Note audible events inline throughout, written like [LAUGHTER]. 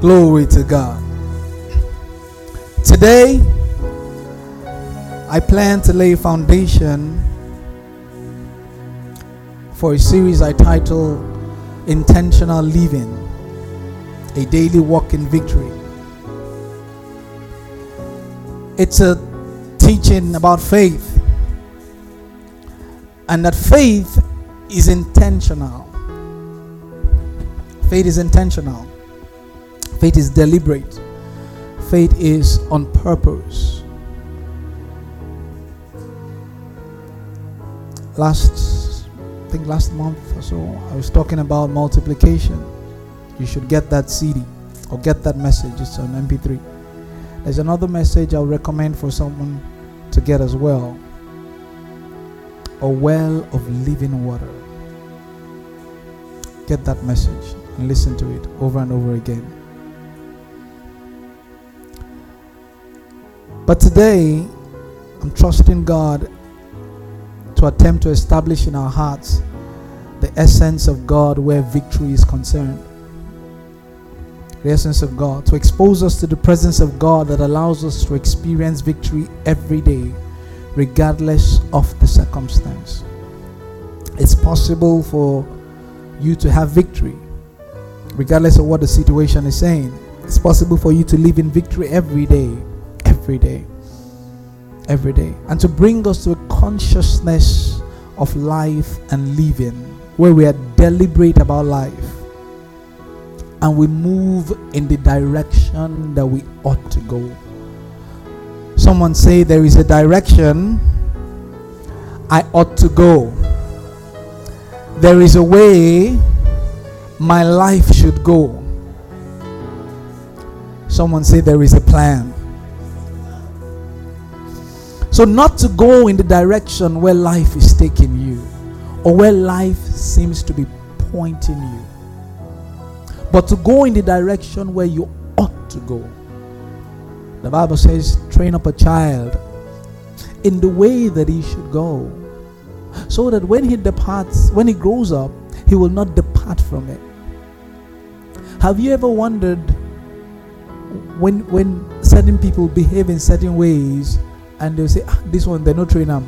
Glory to God. Today, I plan to lay foundation for a series I title Intentional Living A Daily Walk in Victory. It's a teaching about faith, and that faith is intentional. Faith is intentional. Faith is deliberate. Faith is on purpose. Last, I think last month or so, I was talking about multiplication. You should get that CD or get that message. It's on MP3. There's another message I'll recommend for someone to get as well. A well of living water. Get that message and listen to it over and over again. But today, I'm trusting God to attempt to establish in our hearts the essence of God where victory is concerned. The essence of God, to expose us to the presence of God that allows us to experience victory every day, regardless of the circumstance. It's possible for you to have victory, regardless of what the situation is saying. It's possible for you to live in victory every day every day. Every day. And to bring us to a consciousness of life and living where we are deliberate about life and we move in the direction that we ought to go. Someone say there is a direction I ought to go. There is a way my life should go. Someone say there is a plan. So, not to go in the direction where life is taking you or where life seems to be pointing you, but to go in the direction where you ought to go. The Bible says, train up a child in the way that he should go, so that when he departs, when he grows up, he will not depart from it. Have you ever wondered when when certain people behave in certain ways and they'll say, ah, this one, they're not train them.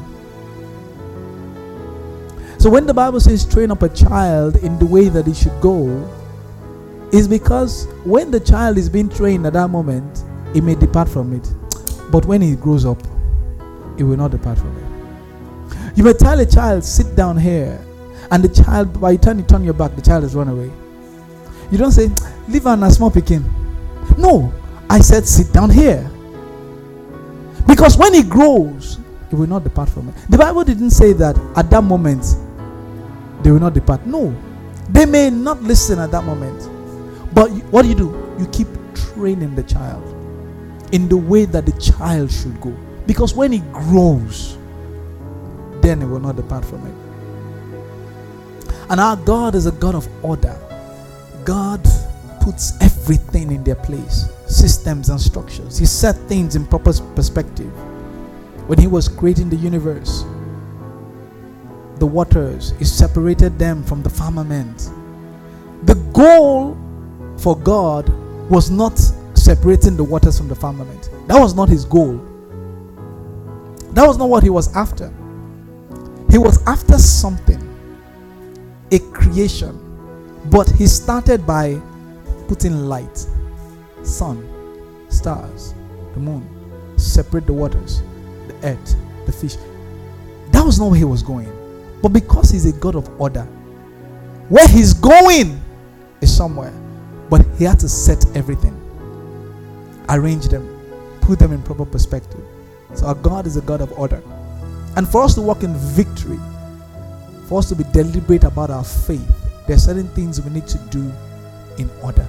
So when the Bible says train up a child in the way that he should go, is because when the child is being trained at that moment, he may depart from it. But when he grows up, he will not depart from it. You may tell a child, sit down here, and the child, by the time you turn your back, the child has run away. You don't say, leave on a small picking. No, I said, sit down here. Because when he grows, he will not depart from it. The Bible didn't say that at that moment they will not depart. No, they may not listen at that moment. But what do you do? You keep training the child in the way that the child should go. Because when he grows, then he will not depart from it. And our God is a God of order. God puts everything in their place systems and structures. He set things in proper perspective. When He was creating the universe, the waters, He separated them from the firmament. The goal for God was not separating the waters from the firmament. That was not His goal. That was not what He was after. He was after something, a creation. But He started by putting light sun, stars, the moon, separate the waters, the earth, the fish. That was not where he was going. But because he's a God of order, where he's going is somewhere. But he had to set everything, arrange them, put them in proper perspective. So our God is a God of order. And for us to walk in victory, for us to be deliberate about our faith, there are certain things we need to do in order.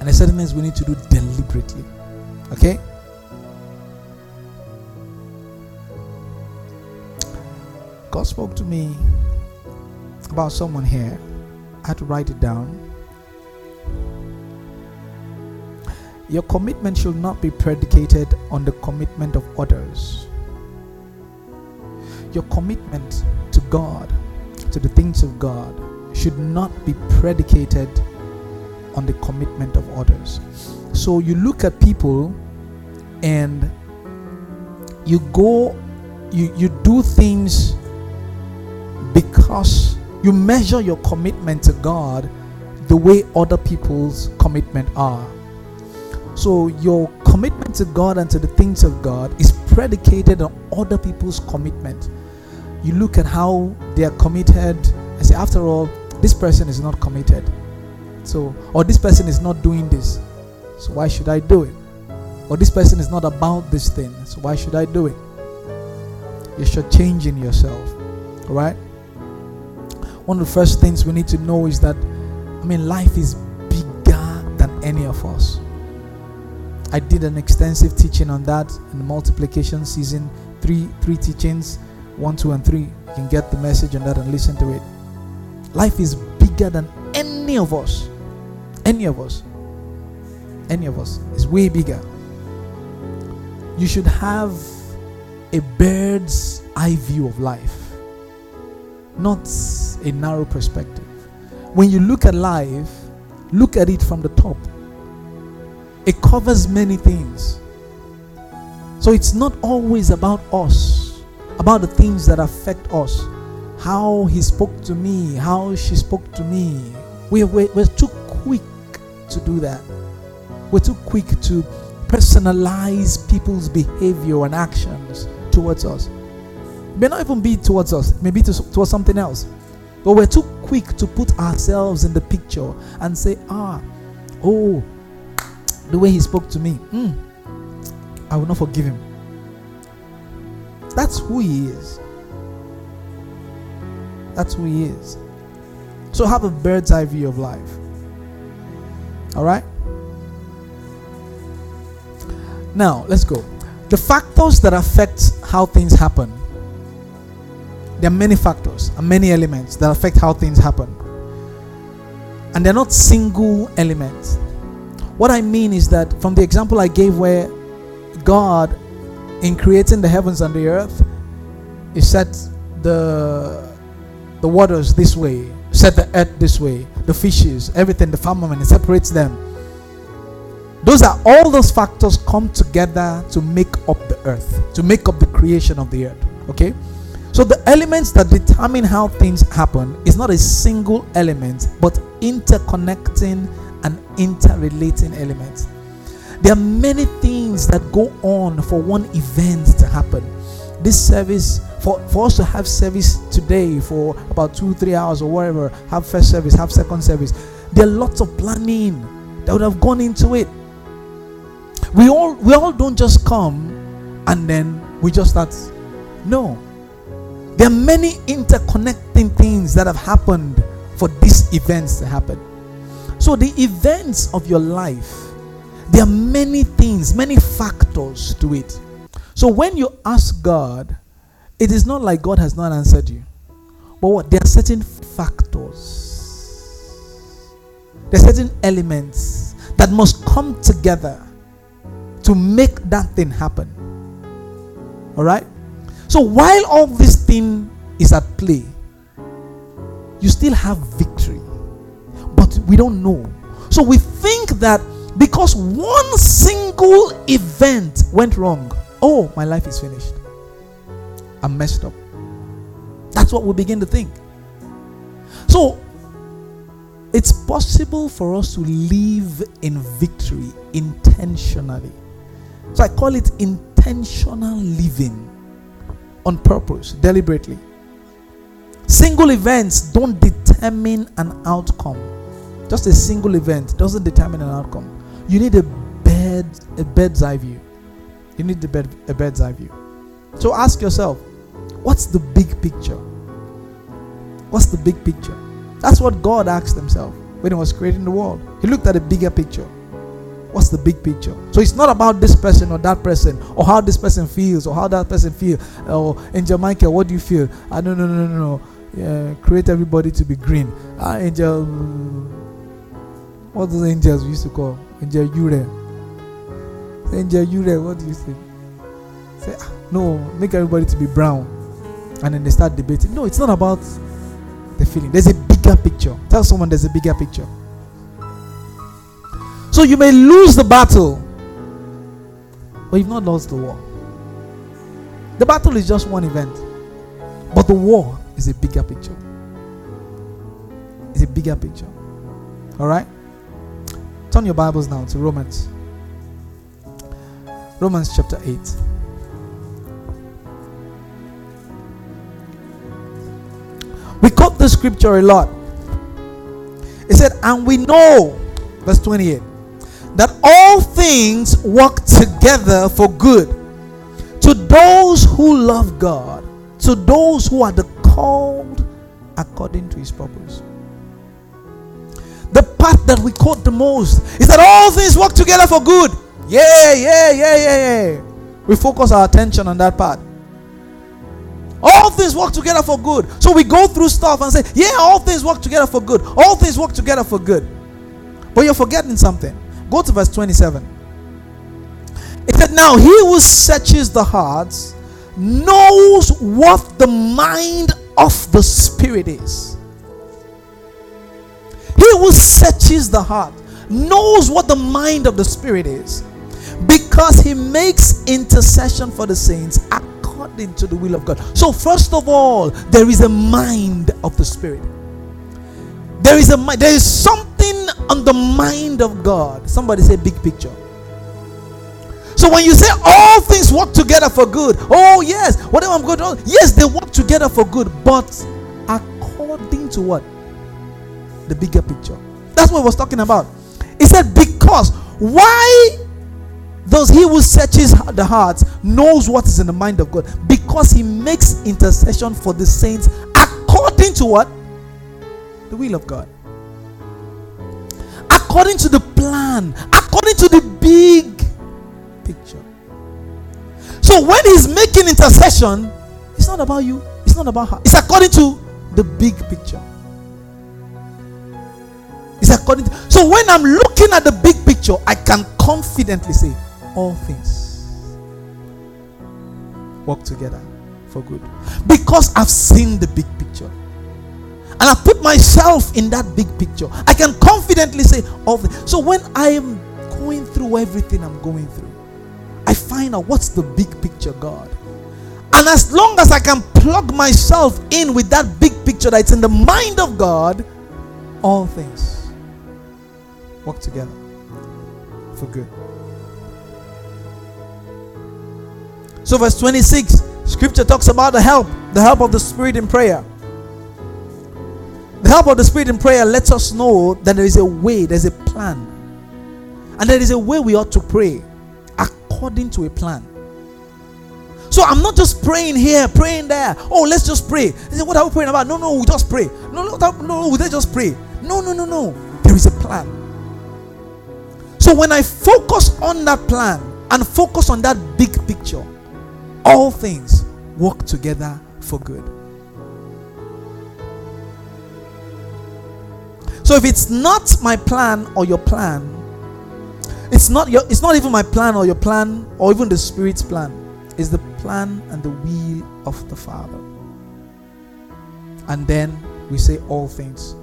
And certain things we need to do deliberately. Okay? God spoke to me about someone here. I had to write it down. Your commitment should not be predicated on the commitment of others. Your commitment to God, to the things of God, should not be predicated on the commitment of others. So you look at people and you go, you, you do things because you measure your commitment to God the way other people's commitment are. So your commitment to God and to the things of God is predicated on other people's commitment. You look at how they are committed and say, after all, this person is not committed. So, or this person is not doing this. So why should I do it? Or this person is not about this thing. So why should I do it? You should change in yourself. Alright? One of the first things we need to know is that I mean life is bigger than any of us. I did an extensive teaching on that in the multiplication season. Three three teachings, one, two, and three. You can get the message on that and listen to it. Life is bigger than any of us. Any of us. Any of us is way bigger. You should have a bird's eye view of life, not a narrow perspective. When you look at life, look at it from the top it covers many things. So it's not always about us, about the things that affect us. How he spoke to me, how she spoke to me. We, we're, we're too quick to do that. We're too quick to personalize people's behavior and actions towards us. It may not even be towards us, maybe to, towards something else. But we're too quick to put ourselves in the picture and say, ah, oh, the way he spoke to me, mm, I will not forgive him. That's who he is. That's who he is. So have a bird's eye view of life. All right? Now, let's go. The factors that affect how things happen. There are many factors and many elements that affect how things happen. And they're not single elements. What I mean is that from the example I gave where God in creating the heavens and the earth, He set the the waters this way, set the earth this way, the fishes, everything, the firmament, He separates them. Those are all those factors come together to make up the earth, to make up the creation of the earth. Okay? So the elements that determine how things happen is not a single element, but interconnecting and interrelating elements. There are many things that go on for one event to happen. This service, for, for us to have service today for about two, three hours or whatever, have first service, have second service, there are lots of planning that would have gone into it. We all we all don't just come and then we just start. No. There are many interconnecting things that have happened for these events to happen. So, the events of your life, there are many things, many factors to it. So, when you ask God, it is not like God has not answered you. But what? There are certain factors, there are certain elements that must come together to make that thing happen. All right? So, while all this thing is at play, you still have victory But we don't know. So we think that because one single event went wrong, oh, my life is finished. I'm messed up. That's what we begin to think. So it's possible for us to live in victory intentionally. So I call it intentional living on purpose, deliberately. Single events don't determine an outcome. Just a single event doesn't determine an outcome. You need a bed, a bird's eye view. You need the bed, a bird's eye view. So ask yourself, what's the big picture? What's the big picture? That's what God asked Himself. when he was creating the world. He looked at a bigger picture. What's the big picture? So it's not about this person or that person or how this person feels or how that person feels. Or Angel Michael, what do you feel? I no no no no no. Yeah, create everybody to be green. Uh, Angel, what those angels used to call Angel Ure. Angel you there, what do you think? Say ah, no, make everybody to be brown, and then they start debating. No, it's not about the feeling. There's a bigger picture. Tell someone there's a bigger picture. So you may lose the battle, but you've not lost the war. The battle is just one event, but the war is a bigger picture. It's a bigger picture. All right? Turn your Bibles now to Romans. Romans chapter 8. We quote the scripture a lot. It said, And we know, verse 28, that all things work together for good to those who love God, to those who are the called according to his purpose. The part that we quote the most is that all things work together for good. Yeah, yeah, yeah, yeah, yeah. We focus our attention on that part. All things work together for good. So we go through stuff and say, Yeah, all things work together for good. All things work together for good. But you're forgetting something. Go to verse 27. It said, Now he who searches the hearts knows what the mind of the Spirit is. He who searches the heart knows what the mind of the Spirit is because he makes intercession for the saints according to the will of God. So, first of all, there is a mind of the Spirit. There is a mind, there is something on the mind of God. Somebody say big picture. So when you say all things work together for good, oh yes, whatever I'm going to, yes, they work together for good, but according to what? The bigger picture. That's what I was talking about. He said, because why does he who searches the hearts knows what is in the mind of God? Because he makes intercession for the saints according to what? The will of God according to the plan, according to the big picture. So when he's making intercession, it's not about you, it's not about her, it's according to the big picture. It's according to, so when I'm looking at the big picture, I can confidently say, all things work together for good because I've seen the big picture and I put myself in that big picture, I can confidently say, "Of so when I am going through everything I'm going through, I find out what's the big picture, God. And as long as I can plug myself in with that big picture that's in the mind of God, all things work together for good. So, verse 26, scripture talks about the help, the help of the Spirit in prayer. The help of the Spirit in prayer lets us know that there is a way, there's a plan. And there is a way we ought to pray according to a plan. So I'm not just praying here, praying there. Oh, let's just pray. Say, what are we praying about? No, no, we just pray. No, no, no, no, we just pray. No, no, no, no. There is a plan. So when I focus on that plan and focus on that big picture, all things work together for good. So if it's not my plan or your plan, it's not your it's not even my plan or your plan or even the spirit's plan. It's the plan and the will of the Father. And then we say all things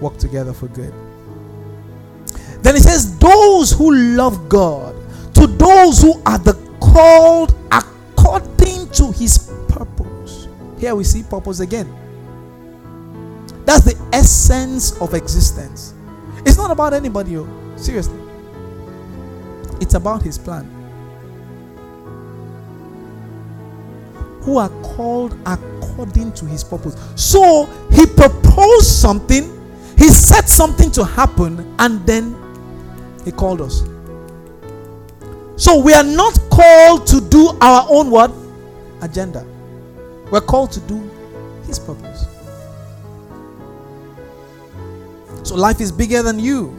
work together for good. Then it says, Those who love God, to those who are the called according to his purpose. Here we see purpose again. That's the essence of existence. It's not about anybody, oh. seriously. It's about his plan. Who are called according to his purpose. So he proposed something, he set something to happen, and then he called us. So we are not called to do our own what? Agenda. We're called to do his purpose. So life is bigger than you.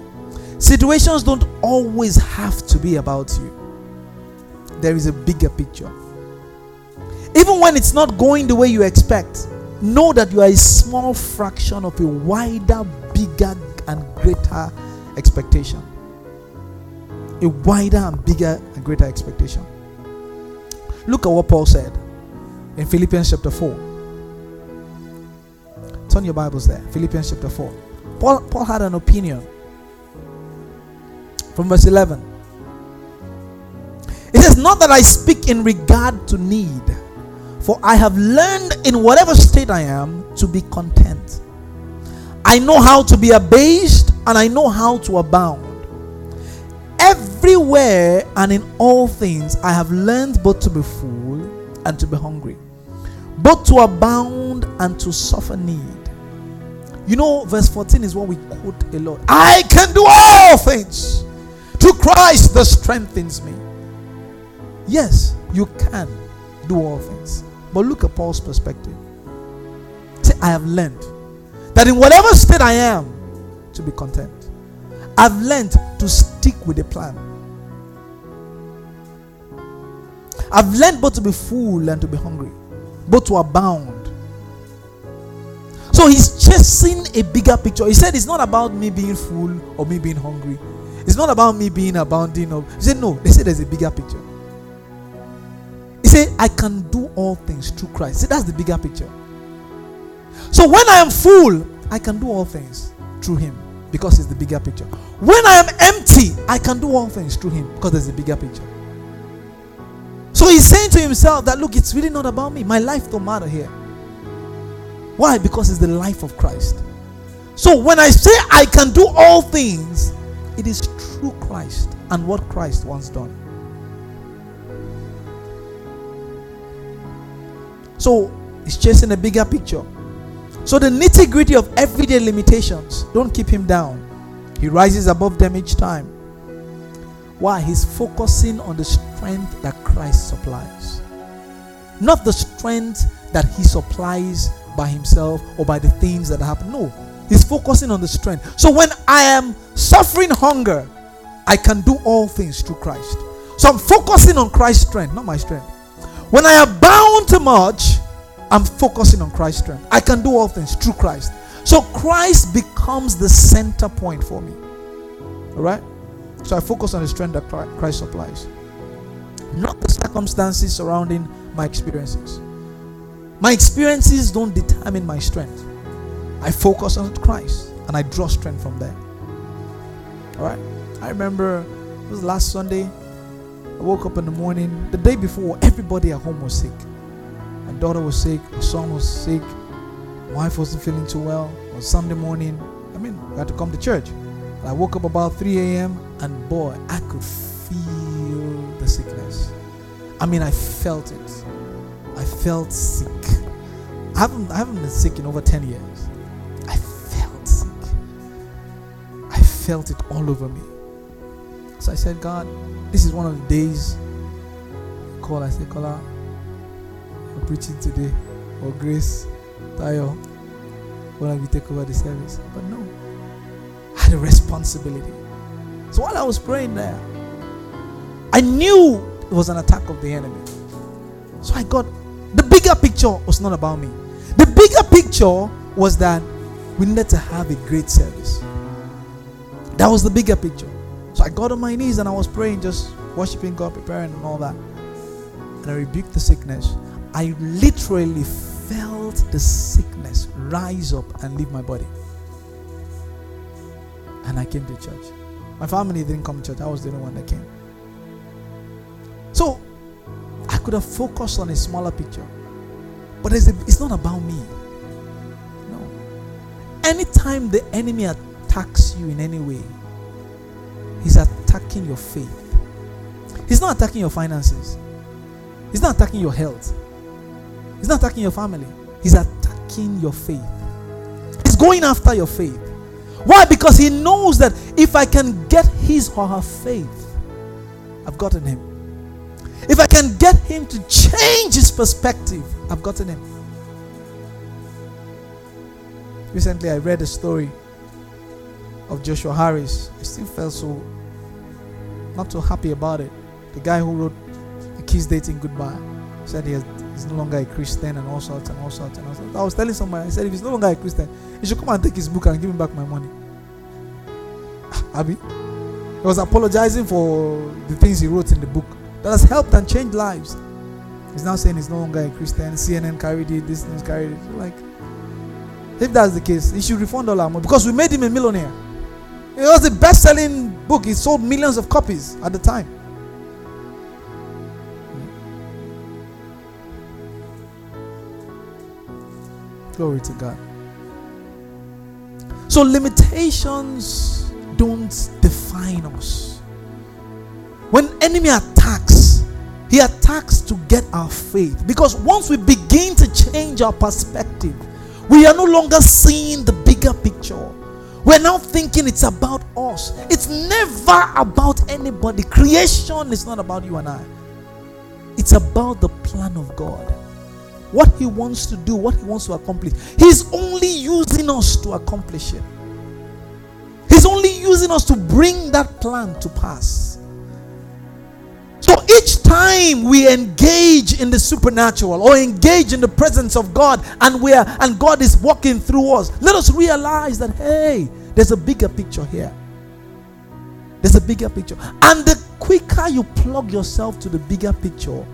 Situations don't always have to be about you. There is a bigger picture. Even when it's not going the way you expect, know that you are a small fraction of a wider, bigger, and greater expectation. A wider and bigger and greater expectation. Look at what Paul said in Philippians chapter 4. Turn your Bibles there. Philippians chapter 4. Paul, Paul had an opinion. From verse 11. It says, Not that I speak in regard to need, for I have learned in whatever state I am to be content. I know how to be abased and I know how to abound. Everywhere and in all things, I have learned both to be full and to be hungry, both to abound and to suffer need. You know, verse 14 is what we quote a lot. I can do all things through Christ that strengthens me. Yes, you can do all things. But look at Paul's perspective. Say, I have learned that in whatever state I am, to be content. I've learned to stick with the plan. I've learned both to be full and to be hungry, both to abound. So he's chasing a bigger picture. He said it's not about me being full or me being hungry. It's not about me being abounding. Or he said no. They said there's a bigger picture. He said I can do all things through Christ. See that's the bigger picture. So when I am full, I can do all things through Him because it's the bigger picture. When I am empty, I can do all things through Him because there's a bigger picture. He's saying to himself that look, it's really not about me. My life don't matter here. Why? Because it's the life of Christ. So when I say I can do all things, it is through Christ and what Christ once done. So he's chasing a bigger picture. So the nitty gritty of everyday limitations don't keep him down. He rises above them each time. Why? He's focusing on the strength that Christ supplies. Not the strength that he supplies by himself or by the things that happen. No, he's focusing on the strength. So when I am suffering hunger, I can do all things through Christ. So I'm focusing on Christ's strength, not my strength. When I am bound too much, I'm focusing on Christ's strength. I can do all things through Christ. So Christ becomes the center point for me. All right? So I focus on the strength that Christ supplies, not the circumstances surrounding my experiences. My experiences don't determine my strength. I focus on Christ and I draw strength from there. All right? I remember it was last Sunday. I woke up in the morning. The day before, everybody at home was sick. My daughter was sick. My son was sick. My wife wasn't feeling too well. On Sunday morning, I mean, we had to come to church. I woke up about 3 a.m. and boy, I could feel the sickness. I mean, I felt it. I felt sick. I haven't, I haven't been sick in over 10 years. I felt sick. I felt it all over me. So I said, God, this is one of the days. Call, I said, Kola, I'm preaching today. Or Grace, Tayo, why don't take over the service? But no, I had a responsibility. So while I was praying there, I knew it was an attack of the enemy. So I got the bigger picture was not about me. The bigger picture was that we needed to have a great service. That was the bigger picture. So I got on my knees and I was praying, just worshiping God, preparing and all that. And I rebuked the sickness. I literally felt the sickness rise up and leave my body. And I came to church. My family didn't come to church, I was the only one that came. So I could have focused on a smaller picture. But a, it's not about me. No. Anytime the enemy attacks you in any way, he's attacking your faith. He's not attacking your finances. He's not attacking your health. He's not attacking your family. He's attacking your faith. He's going after your faith. Why? Because he knows that if I can get his or her faith, I've gotten him. If I can get him to change his perspective, I've gotten him. Recently, I read a story of Joshua Harris, I still felt so not so happy about it. The guy who wrote The Kiss Dating Goodbye said he has, he's no longer a Christian and all sorts and all sorts and all sorts. I was telling somebody, I said, if he's no longer a Christian, he should come and take his book and give me back my money. [LAUGHS] Abby, he was apologizing for the things he wrote in the book that has helped and changed lives. He's now saying he's no longer a Christian. CNN carried it, this news carried it. Like, if that's the case, he should refund all our money because we made him a millionaire. It was the best selling book, He sold millions of copies at the time. Glory to God. So, limitations don't define us. When enemy attacks, he attacks to get our faith. Because once we begin to change our perspective, we are no longer seeing the bigger picture. We're now thinking it's about us. It's never about anybody. Creation is not about you and I, it's about the plan of God. What He wants to do, what He wants to accomplish. He's only using us to accomplish it. He's only using us to bring that plan to pass. So each time we engage in the supernatural or engage in the presence of God and we are and God is walking through us, let us realize that hey, there's a bigger picture here. There's a bigger picture. And the quicker you plug yourself to the bigger picture,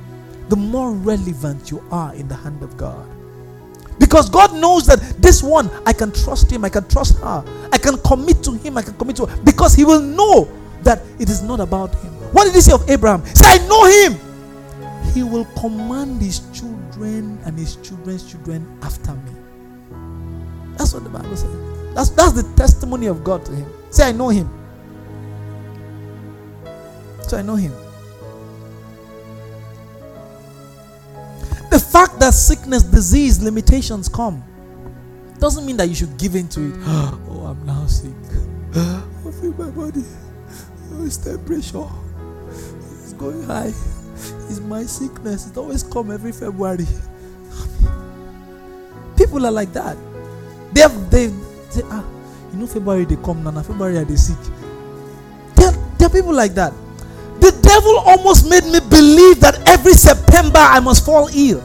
the more relevant you are in the hand of God. Because God knows that this one, I can trust him, I can trust her, I can commit to him, I can commit to her. Because he will know that it is not about him. What did he say of Abraham? Said, I know him. He will command his children and his children's children after me. That's what the Bible says. That's, that's the testimony of God to him. Say, I know him. So I know him. Fact that sickness, disease, limitations come doesn't mean that you should give in to it. [GASPS] oh, I'm now sick. [GASPS] I feel my body. Oh, it's temperature. It's going high. It's my sickness. It always come every February. [LAUGHS] People are like that. They have they, they ah, you know February they come now. February are they sick. There, there are people like that. The devil almost made me believe that every September I must fall ill.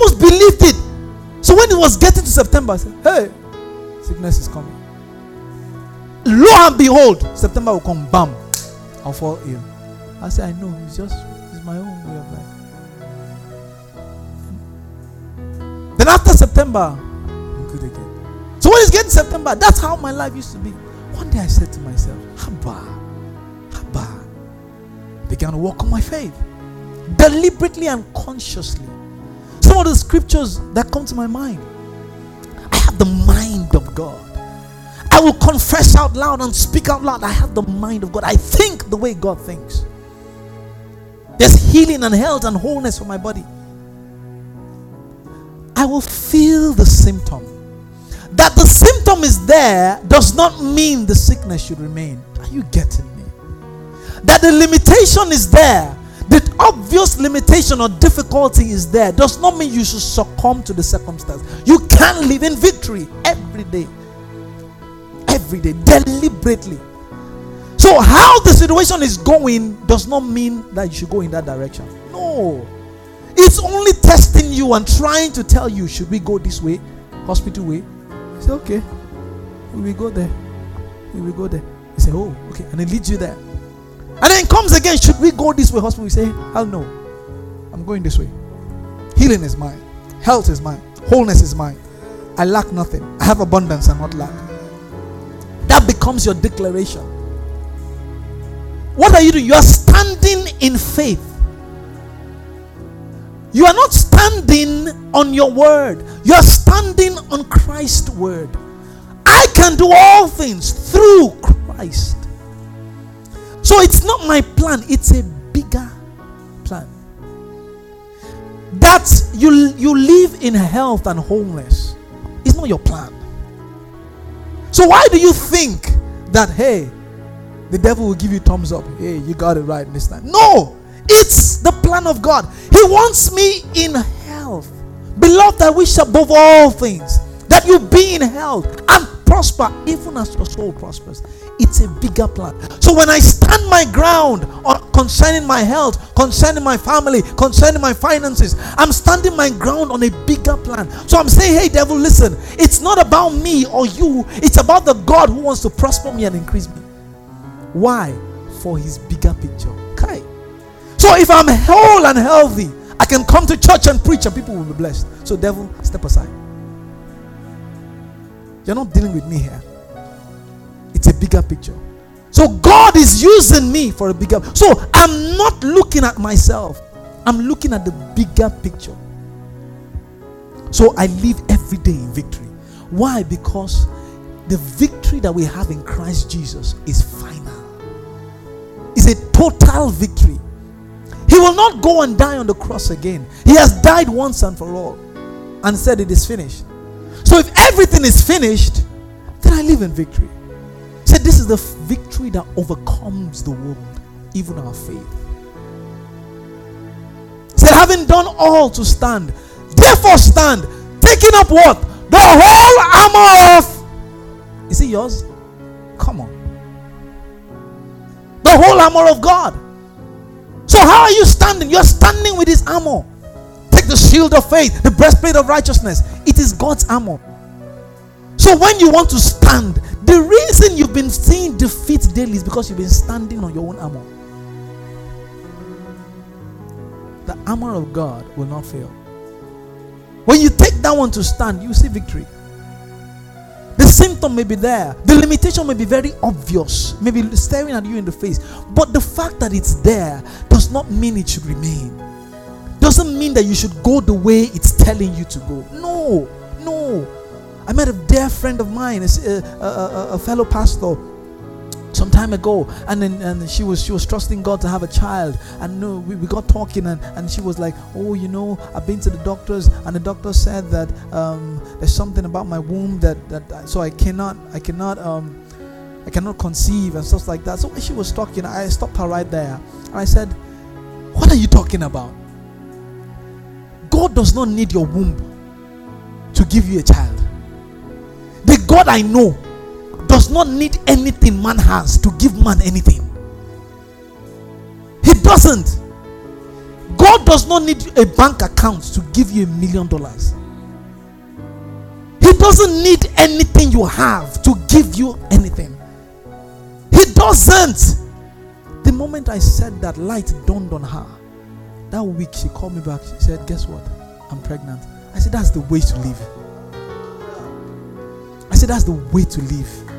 Almost believed it. So when it was getting to September, I said, Hey, sickness is coming. Lo and behold, September will come, bam, I'll fall ill. I said, I know, it's just it's my own way of life. Then after September, I'm good again. So when it's getting September, that's how my life used to be. One day I said to myself, Habba, Haba. Began to walk on my faith. Deliberately and consciously. Some of the scriptures that come to my mind. I have the mind of God. I will confess out loud and speak out loud. I have the mind of God. I think the way God thinks. There's healing and health and wholeness for my body. I will feel the symptom. That the symptom is there does not mean the sickness should remain. Are you getting me? That the limitation is there, the obvious limitation or difficulty is there, does not mean you should succumb to the circumstance. You can live in victory every day. Every day, deliberately. So, how the situation is going does not mean that you should go in that direction. No. It's only testing you and trying to tell you, should we go this way, hospital way? Say, okay, we will go there. We will go there. You say, oh, okay, and it leads you there. Comes again, should we go this way, hospital? We say, hell no, I'm going this way. Healing is mine, health is mine, wholeness is mine. I lack nothing. I have abundance and not lack. That becomes your declaration. What are you doing? You are standing in faith. You are not standing on your word, you are standing on Christ's word. I can do all things through Christ. So it's not my plan, it's a bigger plan. That you, you live in health and wholeness is not your plan. So why do you think that hey, the devil will give you thumbs up? Hey, you got it right this time. No, it's the plan of God. He wants me in health. Beloved, I wish above all things that you be in health and prosper even as your soul prospers. It's a bigger plan. So when I stand my ground on concerning my health, concerning my family, concerning my finances, I'm standing my ground on a bigger plan. So I'm saying, hey, devil, listen, it's not about me or you, it's about the God who wants to prosper me and increase me. Why? For his bigger picture. Okay. So if I'm whole and healthy, I can come to church and preach and people will be blessed. So, devil, step aside. You're not dealing with me here. It's a bigger picture. So God is using me for a bigger. So I'm not looking at myself. I'm looking at the bigger picture. So I live every day in victory. Why? Because the victory that we have in Christ Jesus is final. It's a total victory. He will not go and die on the cross again. He has died once and for all and said it is finished. So if everything is finished, then I live in victory. Said this is the victory that overcomes the world, even our faith. Said, having done all to stand, therefore stand, taking up what? The whole armor of. Is it yours? Come on. The whole armor of God. So, how are you standing? You're standing with his armor. Take the shield of faith, the breastplate of righteousness. It is God's armor. So, when you want to stand, the reason you've been seeing defeat daily is because you've been standing on your own armor. The armor of God will not fail. When you take that one to stand, you see victory. The symptom may be there, the limitation may be very obvious, maybe staring at you in the face. But the fact that it's there does not mean it should remain. Doesn't mean that you should go the way it's telling you to go. No, no. I met a dear friend of mine, a, a, a, fellow pastor some time ago. And then and she was she was trusting god to have a child. And no we, we got talking and, and she was like oh you know i've been to the doctors. And the doctor said that um, there's something about my womb that that so i cannot i cannot um i cannot conceive and stuff like that. So when she was talking i stopped her right there. And i said what are you talking about? God does not need your womb to give you a child god i know does not need anything man has to give man anything. He doesn't. God does not need a bank account to give you a million dollars. He doesn't need anything you have to give you anything. He doesn't. The moment I said that, light dawned on her. That week, she called me back. She said, Guess what? I'm pregnant. I said, That's the way to live. I said, That's the way to live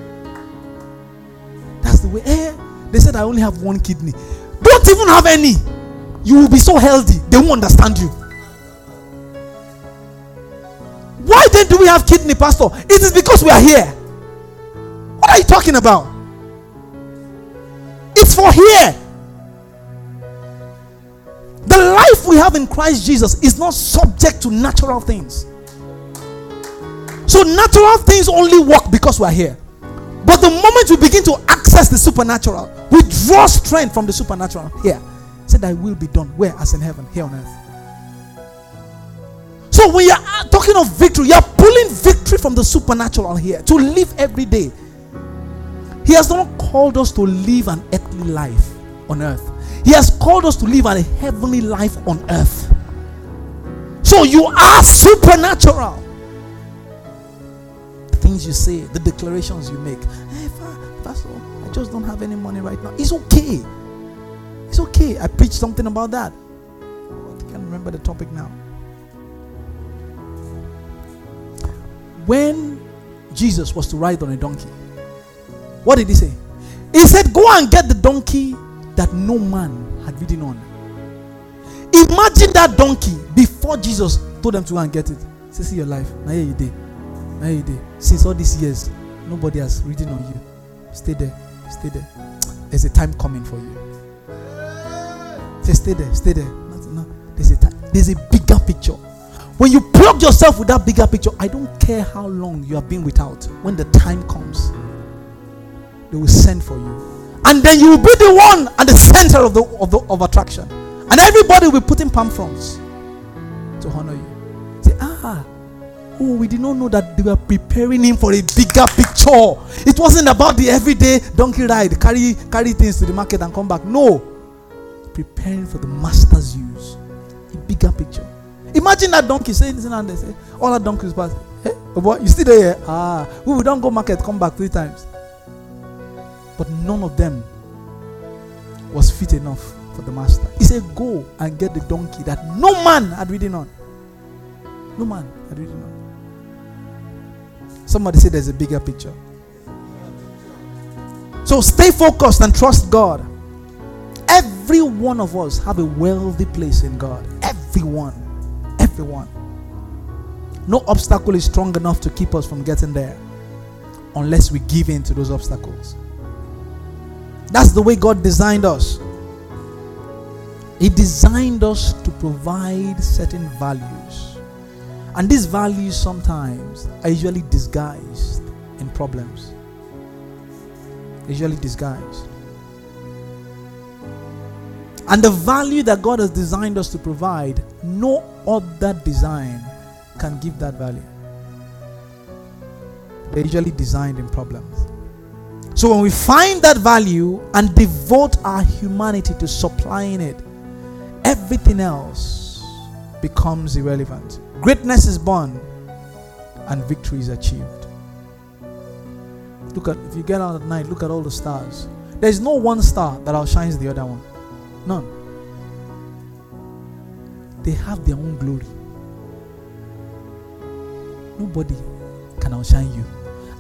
That's the way. Eh, they said I only have one kidney. Don't even have any. You will be so healthy. They won't understand you. Why then do we have kidney, Pastor? It is because we are here. What are you talking about? It's for here. The life we have in Christ Jesus is not subject to natural things. So natural things only work because we are here. But the moment we begin to access the supernatural, we draw strength from the supernatural here. Said, Thy will be done. Where? As in heaven, here on earth. So when you're uh, talking of victory, you're pulling victory from the supernatural here to live every day. He has not called us to live an earthly life on earth. He has called us to live a heavenly life on earth. So you are supernatural things you say, the declarations you make. Eh, hey, Pastor, I just don't have any money right now. It's okay. It's okay. I preached something about that. I can't remember the topic now. When Jesus was to ride on a donkey, what did he say? He said, Go and get the donkey that no man had ridden on. Imagine that donkey before Jesus told them to go and get it. Say, see your life. Now here you did. Now you. Since all these years, nobody has written on you. Stay there. Stay there. There's a time coming for you. Say, stay there. Stay there. No, no. There's a time. There's a bigger picture. When you plug yourself with that bigger picture, I don't care how long you have been without. When the time comes, they will send for you, and then you will be the one at the center of the of, the, of attraction, and everybody will be putting palm fronds to honor you. Say, ah, Oh, we did not know that they were preparing him for a bigger picture. It wasn't about the everyday donkey ride, carry carry things to the market and come back. No, preparing for the master's use, a bigger picture. Imagine that donkey saying this and they say, all that donkeys pass. Hey, oh boy, you still there? Ah, we, we don't go market, come back three times. But none of them was fit enough for the master. He said, Go and get the donkey that no man had ridden on. No man had ridden on. Somebody said there's a bigger picture. So stay focused and trust God. Every one of us have a wealthy place in God. Everyone. Everyone. No obstacle is strong enough to keep us from getting there unless we give in to those obstacles. That's the way God designed us. He designed us to provide certain values. And these values sometimes are usually disguised in problems. Usually disguised. And the value that God has designed us to provide, no other design can give that value. They're usually designed in problems. So when we find that value and devote our humanity to supplying it, everything else becomes irrelevant. Greatness is born and victory is achieved. Look at if you get out at night, look at all the stars. There's no one star that outshines the other one. None. They have their own glory. Nobody can outshine you.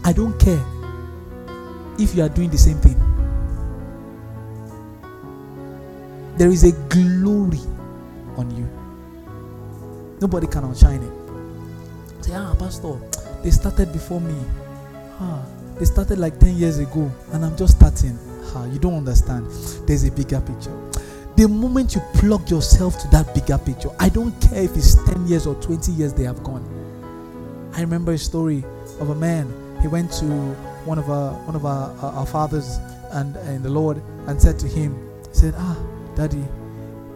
I don't care if you are doing the same thing. There is a glory on you. Nobody can outshine it. Say, ah, Pastor, they started before me. Ah, they started like 10 years ago, and I'm just starting. Ah, you don't understand. There's a bigger picture. The moment you plug yourself to that bigger picture, I don't care if it's 10 years or 20 years they have gone. I remember a story of a man. He went to one of our one of our, our, our fathers and in the Lord and said to him, he said, Ah, Daddy,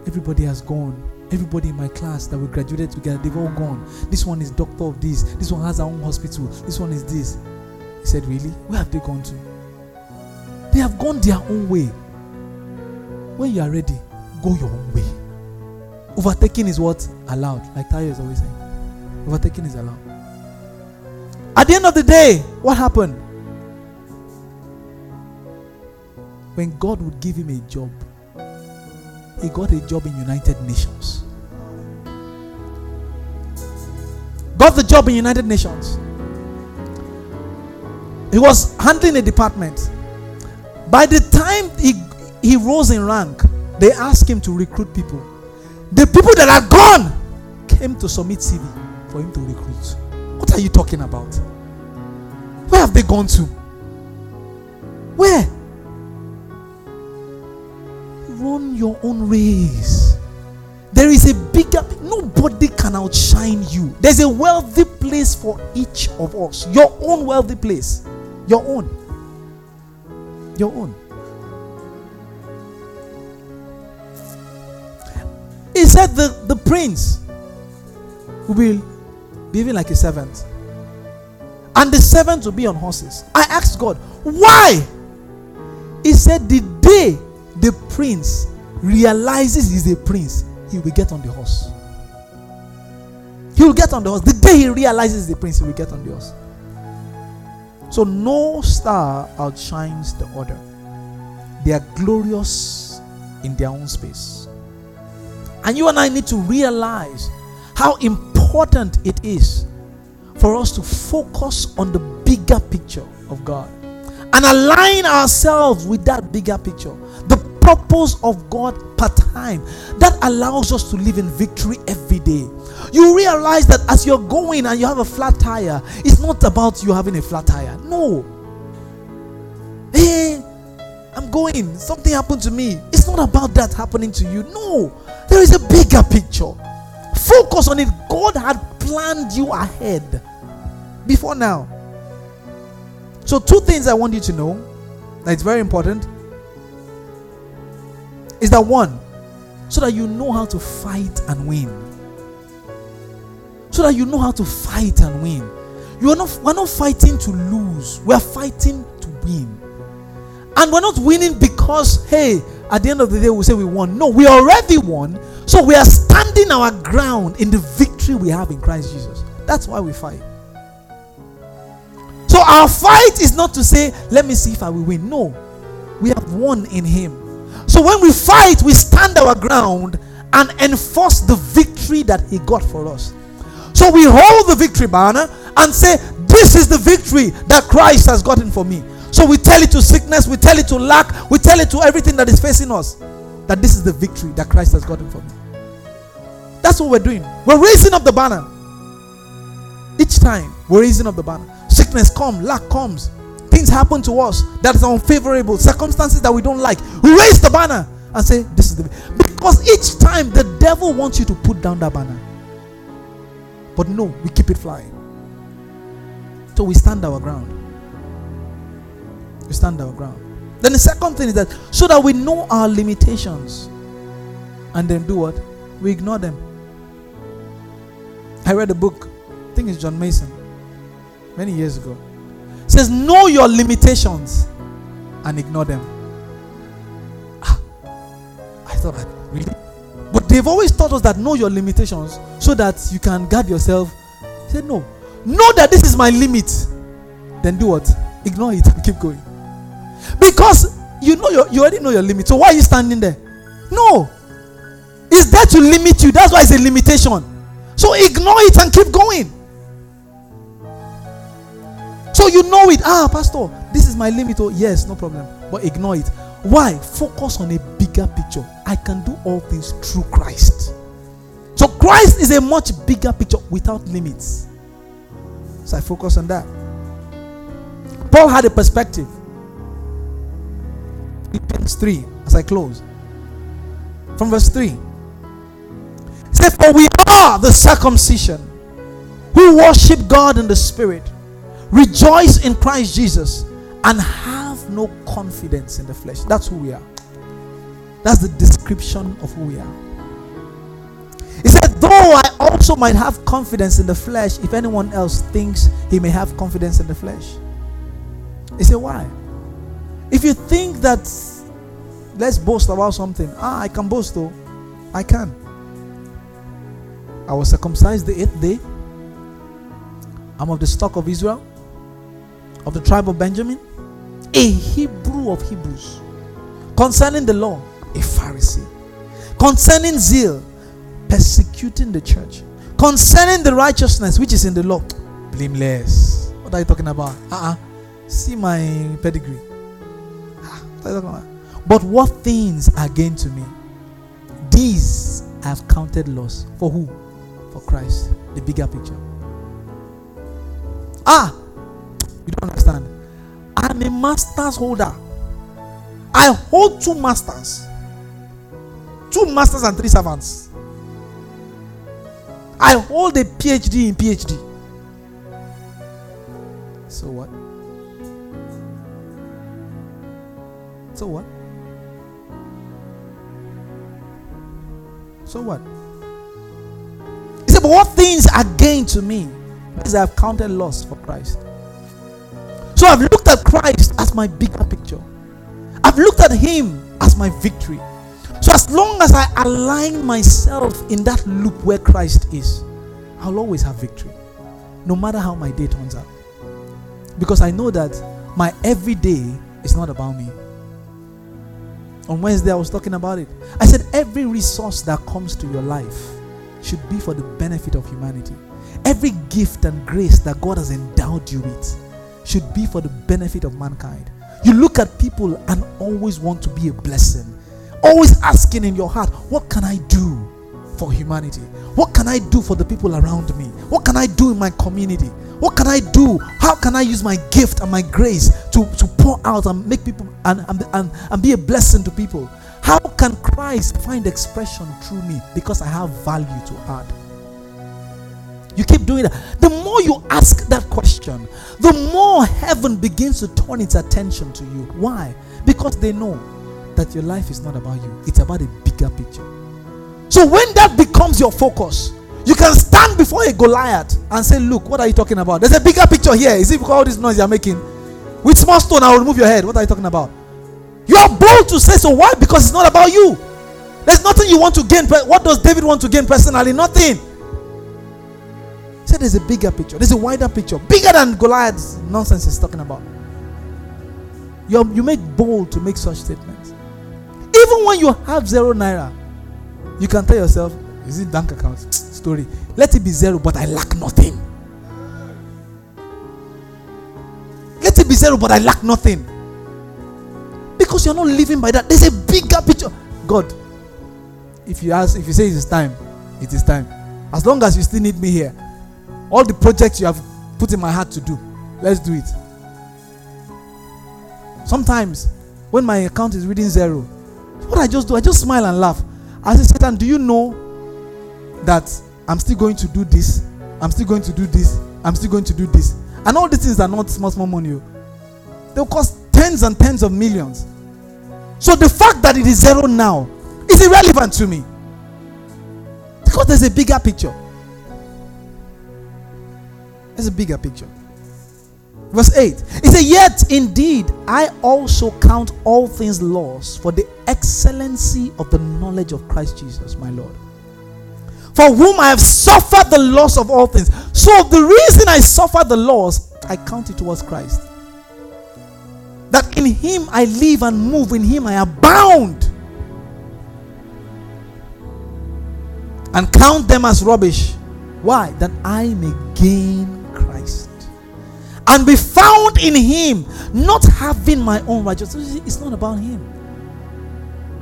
everybody has gone. Everybody in my class that we graduated together, they've all gone. This one is doctor of this. This one has our own hospital. This one is this. He said, Really? Where have they gone to? They have gone their own way. When you are ready, go your own way. Overtaking is what? Allowed. Like Tayo is always saying. Overtaking is allowed. At the end of the day, what happened? When God would give him a job, he got a job in United Nations. Got the job in United Nations. He was handling a department. By the time he, he rose in rank, they asked him to recruit people. The people that are gone came to submit CV for him to recruit. What are you talking about? Where have they gone to? Your own race. There is a bigger, nobody can outshine you. There's a wealthy place for each of us. Your own wealthy place. Your own. Your own. He said the, the prince will be even like a servant. And the servant will be on horses. I asked God, why? He said, the day the prince realizes he's a prince, he will get on the horse. He will get on the horse. The day he realizes the prince, he will get on the horse. So no star outshines the other. They are glorious in their own space. And you and I need to realize how important it is for us to focus on the bigger picture of God and align ourselves with that bigger picture. The purpose of God part time that allows us to live in victory every day. You realize that as you're going and you have a flat tire, it's not about you having a flat tire. No. Hey, I'm going, something happened to me. It's not about that happening to you. No, there is a bigger picture. Focus on it. God had planned you ahead before now. So, two things I want you to know it's very important is that one, so that you know how to fight and win. so that you know how to fight and win. You are not we're not fighting to lose. We are fighting to win. And we're not winning because hey, at the end of the day we say we won. No, we already won. So we are standing our ground in the victory we have in Christ Jesus. That's why we fight. So our fight is not to say, let me see if I will win. No, we have won in Him. So when we fight, we stand our ground and enforce the victory that He got for us. So we hold the victory banner and say, This is the victory that Christ has gotten for me. So we tell it to sickness, we tell it to lack, we tell it to everything that is facing us that this is the victory that Christ has gotten for me. That's what we're doing. We're raising up the banner. Each time we're raising up the banner. Sickness comes, lack comes, things happen to us that is unfavorable, circumstances that we don't like. Raise the banner and say, This is the because each time the devil wants you to put down that banner. But no, we keep it flying. So we stand our ground. We stand our ground. Then the second thing is that so that we know our limitations and then do what? We ignore them. I read a book, I think it's John Mason, many years ago. Says, Know your limitations and ignore them. Ah, I thought, really? But they've always taught us that know your limitations so that you can guard yourself. He said, No. Know that this is my limit. Then do what? Ignore it and keep going. Because you know your, you already know your limit. So why are you standing there? No. It's there to limit you. That's why it's a limitation. So ignore it and keep going. So you know it. Ah, Pastor, this is my limit. Oh, yes, no problem. But ignore it. Why? Focus on a bigger picture. I can do all things through Christ. So Christ is a much bigger picture without limits. So I focus on that. Paul had a perspective. Philippians 3, as I close. From verse 3. He said, For we are the circumcision who worship God in the Spirit, rejoice in Christ Jesus, and have no confidence in the flesh. That's who we are. That's the description of who we are. He said, Though I also might have confidence in the flesh, if anyone else thinks he may have confidence in the flesh. He said, Why? If you think that let's boast about something, ah, I can boast though. I can. I was circumcised the eighth day. I'm of the stock of Israel, of the tribe of Benjamin, a Hebrew of Hebrews. Concerning the law, a Pharisee. Concerning zeal, persecuting the church. Concerning the righteousness which is in the law, blameless. What are you talking about? Uh-uh. See my pedigree. Ah? But what things are gain to me? These I have counted loss. For who? For Christ. The bigger picture. Ah, you don't understand. I'm a master's holder. I hold two masters, two masters and three servants. I hold a PhD in PhD. So what? So what? So what? He said, But what things are gain to me? Because I have counted loss for Christ. So I've looked at Christ as my bigger picture. I've looked at Him as my victory. So as long as I align myself in that loop where Christ is, I'll always have victory. No matter how my day turns out. Because I know that my everyday is not about me. On Wednesday, I was talking about it. I said, every resource that comes to your life should be for the benefit of humanity. Every gift and grace that God has endowed you with should be for the benefit of mankind. You look at people and always want to be a blessing, always asking in your heart, What can I do for humanity? What can I do for the people around me? What can I do in my community? What can I do? How can I use my gift and my grace to, to pour out and make people and, and, and, and be a blessing to people? How can Christ find expression through me? Because I have value to add. You keep doing that. The more you ask that question, the more heaven begins to turn its attention to you. Why? Because they know that your life is not about you, it's about a bigger picture. So when that becomes your focus, You can stand before a Goliath and say, Look, what are you talking about? There's a bigger picture here. Is it because all this noise you're making? With small stone, I will remove your head. What are you talking about? You are bold to say so. Why? Because it's not about you. There's nothing you want to gain. What does David want to gain personally? Nothing. Said there's a bigger picture. There's a wider picture. Bigger than Goliath's nonsense he's talking about. You, you make bold to make such statements. Even when you have zero naira, you can tell yourself, is it bank account [TSK] story? Let it be zero, but I lack nothing. Let it be zero, but I lack nothing. Because you're not living by that. There's a bigger picture. God, if you ask, if you say it is time, it is time. As long as you still need me here, all the projects you have put in my heart to do, let's do it. Sometimes, when my account is reading zero, what I just do, I just smile and laugh. I say, Satan, do you know that I'm still going to do this? I'm still going to do this. I'm still going to do this. And all these things are not small, small money. Oh. They'll cost tens and tens of millions. So the fact that it is zero now is irrelevant to me. Because there's a bigger picture. There's a bigger picture. Verse 8. He said, Yet indeed I also count all things lost for the excellency of the knowledge of Christ Jesus, my Lord. For whom I have suffered the loss of all things. So the reason I suffered the loss, I count it towards Christ. That in him I live and move, in him I abound. And count them as rubbish. Why? That I may gain and be found in him, not having my own righteousness. It's not about him.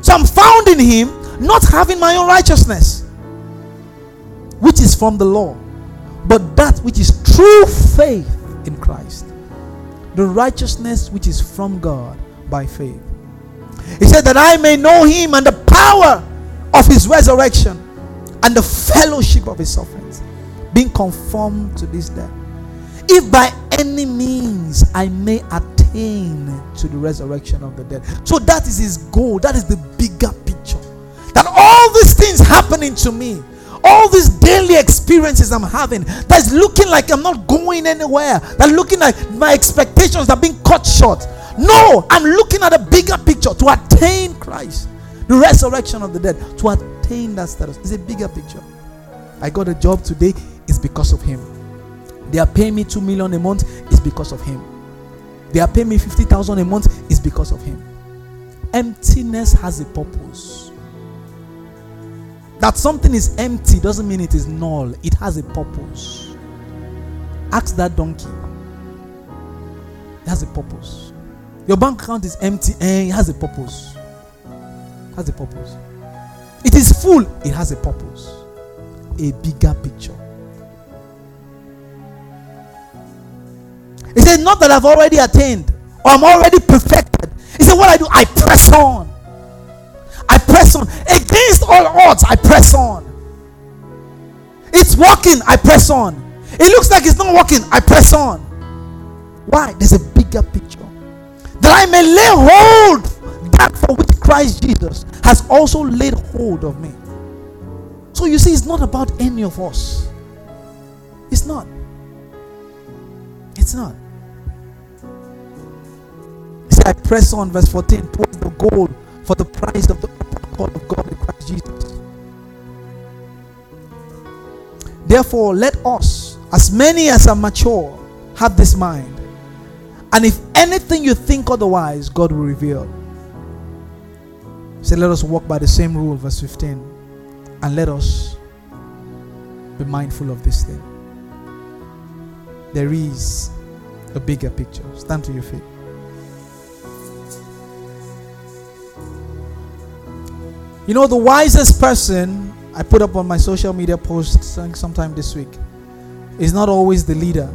So I'm found in him, not having my own righteousness, which is from the law, but that which is true faith in Christ. The righteousness which is from God by faith. He said that I may know him and the power of his resurrection and the fellowship of his sufferings, being conformed to this death if by any means I may attain to the resurrection of the dead. So that is his goal. That is the bigger picture. That all these things happening to me, all these daily experiences I'm having, that's looking like I'm not going anywhere, that looking like my expectations are being cut short. No, I'm looking at a bigger picture to attain Christ, the resurrection of the dead, to attain that status. It's a bigger picture. I got a job today, it's because of Him. They are paying me 2 million a month is because of him. They are paying me 50,000 a month is because of him. Emptiness has a purpose. That something is empty doesn't mean it is null, it has a purpose. Ask that donkey. It has a purpose. Your bank account is empty and eh, it has a purpose. It has a purpose. It is full, it has a purpose. A bigger picture. He said, Not that I've already attained or I'm already perfected. He said, What I do, I press on. I press on. Against all odds, I press on. It's working, I press on. It looks like it's not working, I press on. Why? There's a bigger picture. That I may lay hold that for which Christ Jesus has also laid hold of me. So you see, it's not about any of us. It's not. It's not. I press on, verse 14, towards the goal for the prize of the call of God in Christ Jesus. Therefore, let us, as many as are mature, have this mind. And if anything you think otherwise, God will reveal. Say, let us walk by the same rule, verse 15. And let us be mindful of this thing. There is a bigger picture. Stand to your feet. You know, the wisest person I put up on my social media post sometime this week is not always the leader.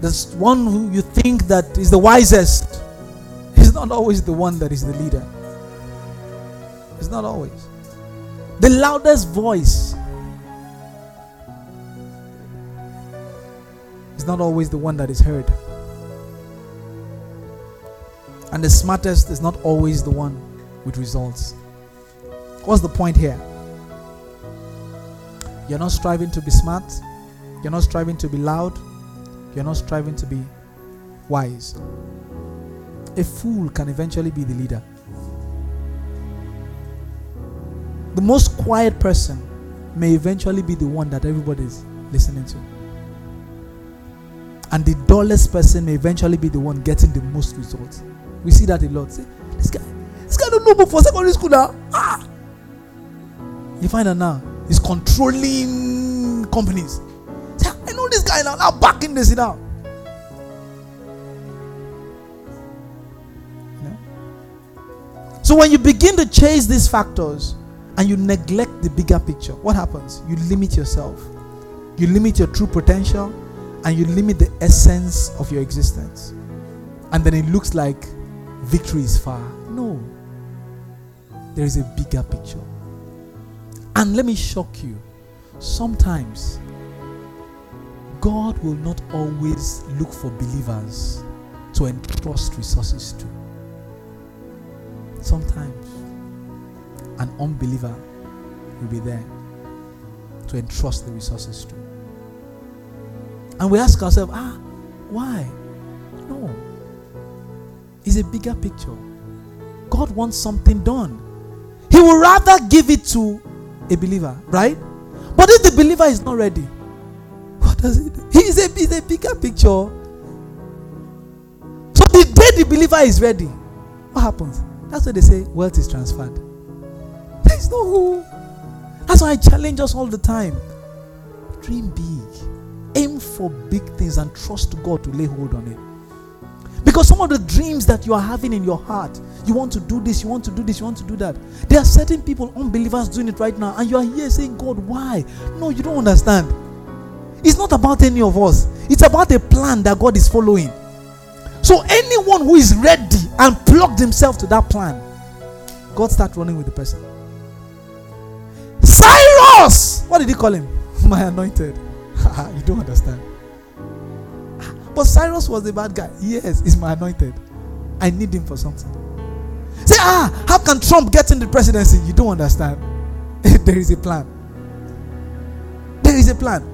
There's one who you think that is the wisest. [LAUGHS] He's not always the one that is the leader. It's not always. The loudest voice is not always the one that is heard. And the smartest is not always the one with results. What's the point here? You're not striving to be smart. You're not striving to be loud. You're not striving to be wise. A fool can eventually be the leader. The most quiet person may eventually be the one that everybody's listening to. And the dullest person may eventually be the one getting the most results. We see that a lot. See, this guy, this guy don't know book for secondary school now. Ah! You find out now, he's controlling companies. I know this guy now, now backing this now. So when you begin to chase these factors and you neglect the bigger picture, what happens? You limit yourself. You limit your true potential and you limit the essence of your existence. And then it looks like victory is far. No. There is a bigger picture. And let me shock you. Sometimes God will not always look for believers to entrust resources to. Sometimes an unbeliever will be there to entrust the resources to. And we ask ourselves, ah, why? No. It's a bigger picture. God wants something done. He will rather give it to a believer, right? But if the believer is not ready, what does it do? It's a, it's a bigger picture. So the day the believer is ready, what happens? That's why they say wealth is transferred. There is no who. That's why I challenge us all the time. Dream big. Aim for big things and trust God to lay hold on it. Because some of the dreams that you are having in your heart, you want to do this, you want to do this, you want to do that. There are certain people, unbelievers, doing it right now, and you are here saying, God, why? No, you don't understand. It's not about any of us, it's about a plan that God is following. So anyone who is ready and plugged himself to that plan, God start running with the person. Cyrus! What did he call him? [LAUGHS] My anointed. [LAUGHS] you don't understand. But Cyrus was the bad guy. Yes, he's my anointed. I need him for something. Say, ah, how can Trump get in the presidency? You don't understand. [LAUGHS] there is a plan. There is a plan.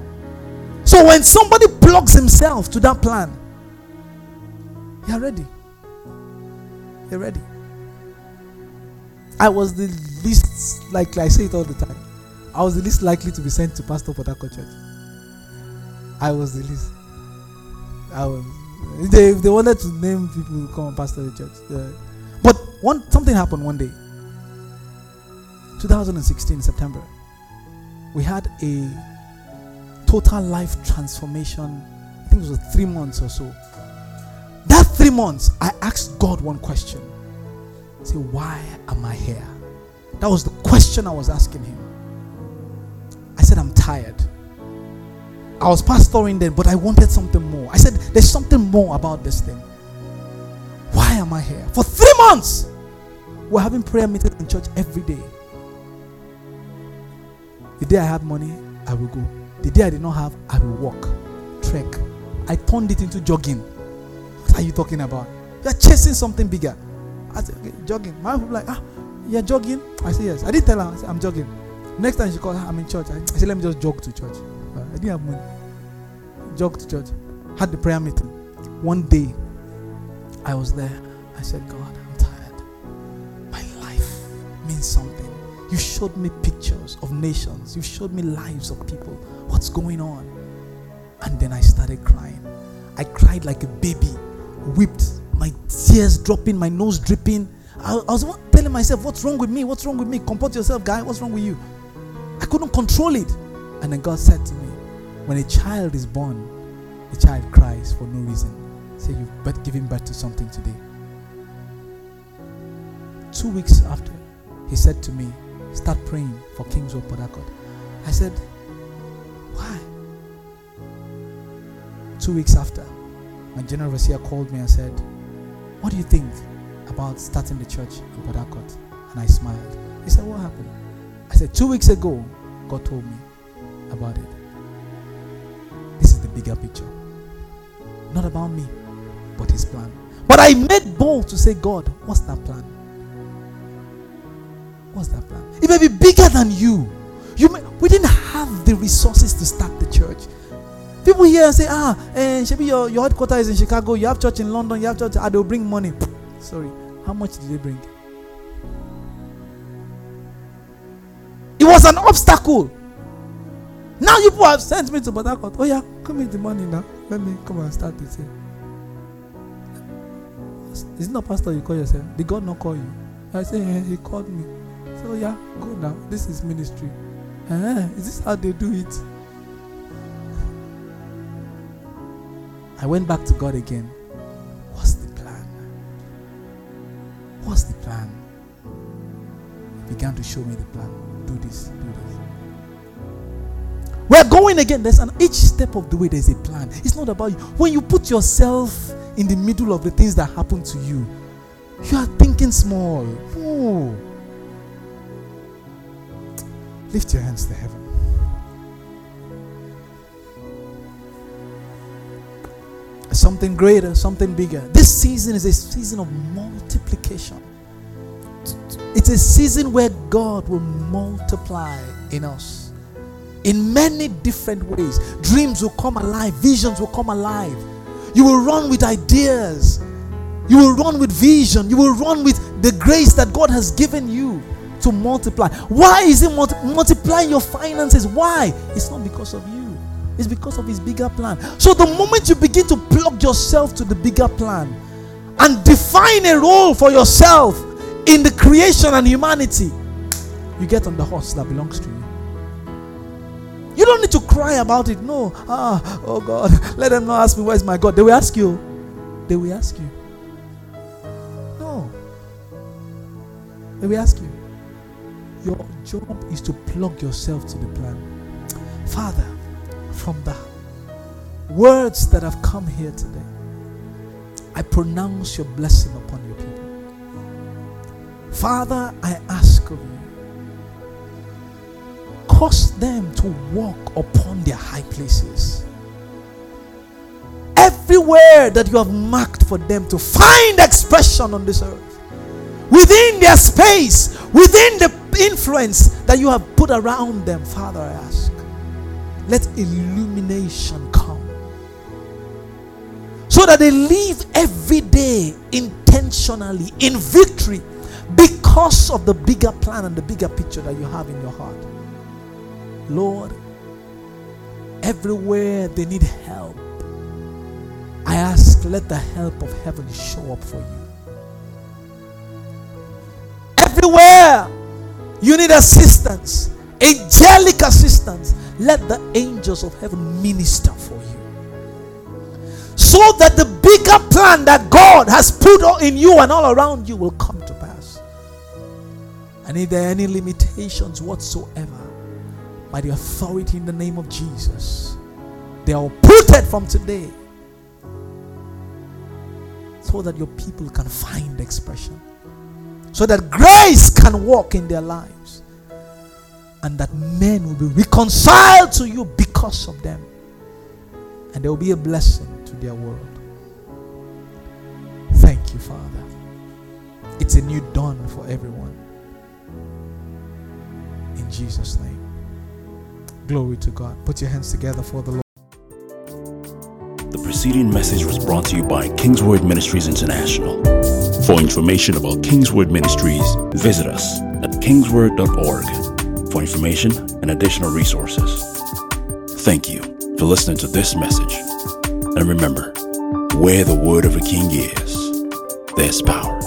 So when somebody plugs himself to that plan, you're ready. You're ready. I was the least likely, I say it all the time. I was the least likely to be sent to Pastor Harcourt Church. I was the least. I was. They, they wanted to name people who come and pastor the church. Yeah. But one something happened one day. 2016 September. We had a total life transformation. I think it was three months or so that three months, I asked God one question. say, why am I here? That was the question I was asking him. I said, I'm tired. I was pastoring then, but I wanted something more. I said, there's something more about this thing. Why am I here? For three months, we're having prayer meetings in church every day. The day I had money, I will go. The day I did not have, I will walk, trek. I turned it into jogging. What are you talking about? You're chasing something bigger. I said, okay, jogging. My wife like, ah, you're jogging? I said, yes. I didn't tell her, I said, I'm jogging. Next time she called, I'm in church. I said, let me just jog to church. I didn't have money. Jog to church. Had the prayer meeting. One day, I was there. I said, God, I'm tired. My life means something. You showed me pictures of nations. You showed me lives of people. What's going on? And then I started crying. I cried like a baby wept, my tears dropping, my nose dripping. I, I was telling myself, What's wrong with me? What's wrong with me? Comport yourself, guy. What's wrong with you? I couldn't control it. And then God said to me, When a child is born, the child cries for no reason. Say, You've given birth to something today. Two weeks after, he said to me, Start praying for King's Port Harcourt. I said, Why? Two weeks after, my general overseer called me and said, What do you think about starting the church in Harcourt? And I smiled. He said, What happened? I said, Two weeks ago, God told me about it. The bigger picture. Not about me, but His plan. But I made bold to say, God, what's that plan? What's that plan? It may be bigger than you. You may, we didn't have the resources to start the church. People here say, ah, eh, Shebi, your, your headquarters is in Chicago, you have church in London, you have church, ah, they'll bring money. Sorry, how much did they bring? It was an obstacle. Now you have sent me to Harcourt. Oh yeah, come with the money now. Let me come and start this here. Is it not pastor you call yourself? Did God not call you? I say, eh, he called me. So yeah, go now. This is ministry. Eh, is this how they do it? I went back to God again. What's the plan? What's the plan? He began to show me the plan. Do this, do this. We're going again. There's an each step of the way, there's a plan. It's not about you. When you put yourself in the middle of the things that happen to you, you are thinking small. No. Lift your hands to heaven. Something greater, something bigger. This season is a season of multiplication. It's a season where God will multiply in us in many different ways. Dreams will come alive, visions will come alive. You will run with ideas, you will run with vision, you will run with the grace that God has given you to multiply. Why is He multi- multiplying your finances? Why? It's not because of you, it's because of His bigger plan. So, the moment you begin to plug yourself to the bigger plan and define a role for yourself in the creation and humanity, you get on the horse that belongs to you. You don't need to cry about it. No. Ah, oh God. Let them not ask me, where's my God? They will ask you. They will ask you. No. They will ask you. Your job is to plug yourself to the plan. Father, from the words that have come here today, I pronounce your blessing upon your people. Father, I ask of you cause them to walk upon their high places. Everywhere that you have marked for them to find expression on this earth, within their space, within the influence that you have put around them, Father, I ask, let illumination come so that they live every day intentionally in victory because of the bigger plan and the bigger picture that you have in your heart. Lord, everywhere they need help, I ask, let the help of heaven show up for you. Everywhere you need assistance, angelic assistance, let the angels of heaven minister for you. So that the bigger plan that God has put in you and all around you will come to pass. And if there are any limitations whatsoever, by the authority in the name of Jesus. They are uprooted from today so that your people can find expression, so that grace can walk in their lives, and that men will be reconciled to you because of them, and there will be a blessing to their world. Thank you, Father. It's a new dawn for everyone. In Jesus' name. Glory to God. Put your hands together for the Lord. The preceding message was brought to you by Kingsword Ministries International. For information about Kingsword Ministries, visit us at kingsword.org for information and additional resources. Thank you for listening to this message. And remember, where the word of a king is, there's power.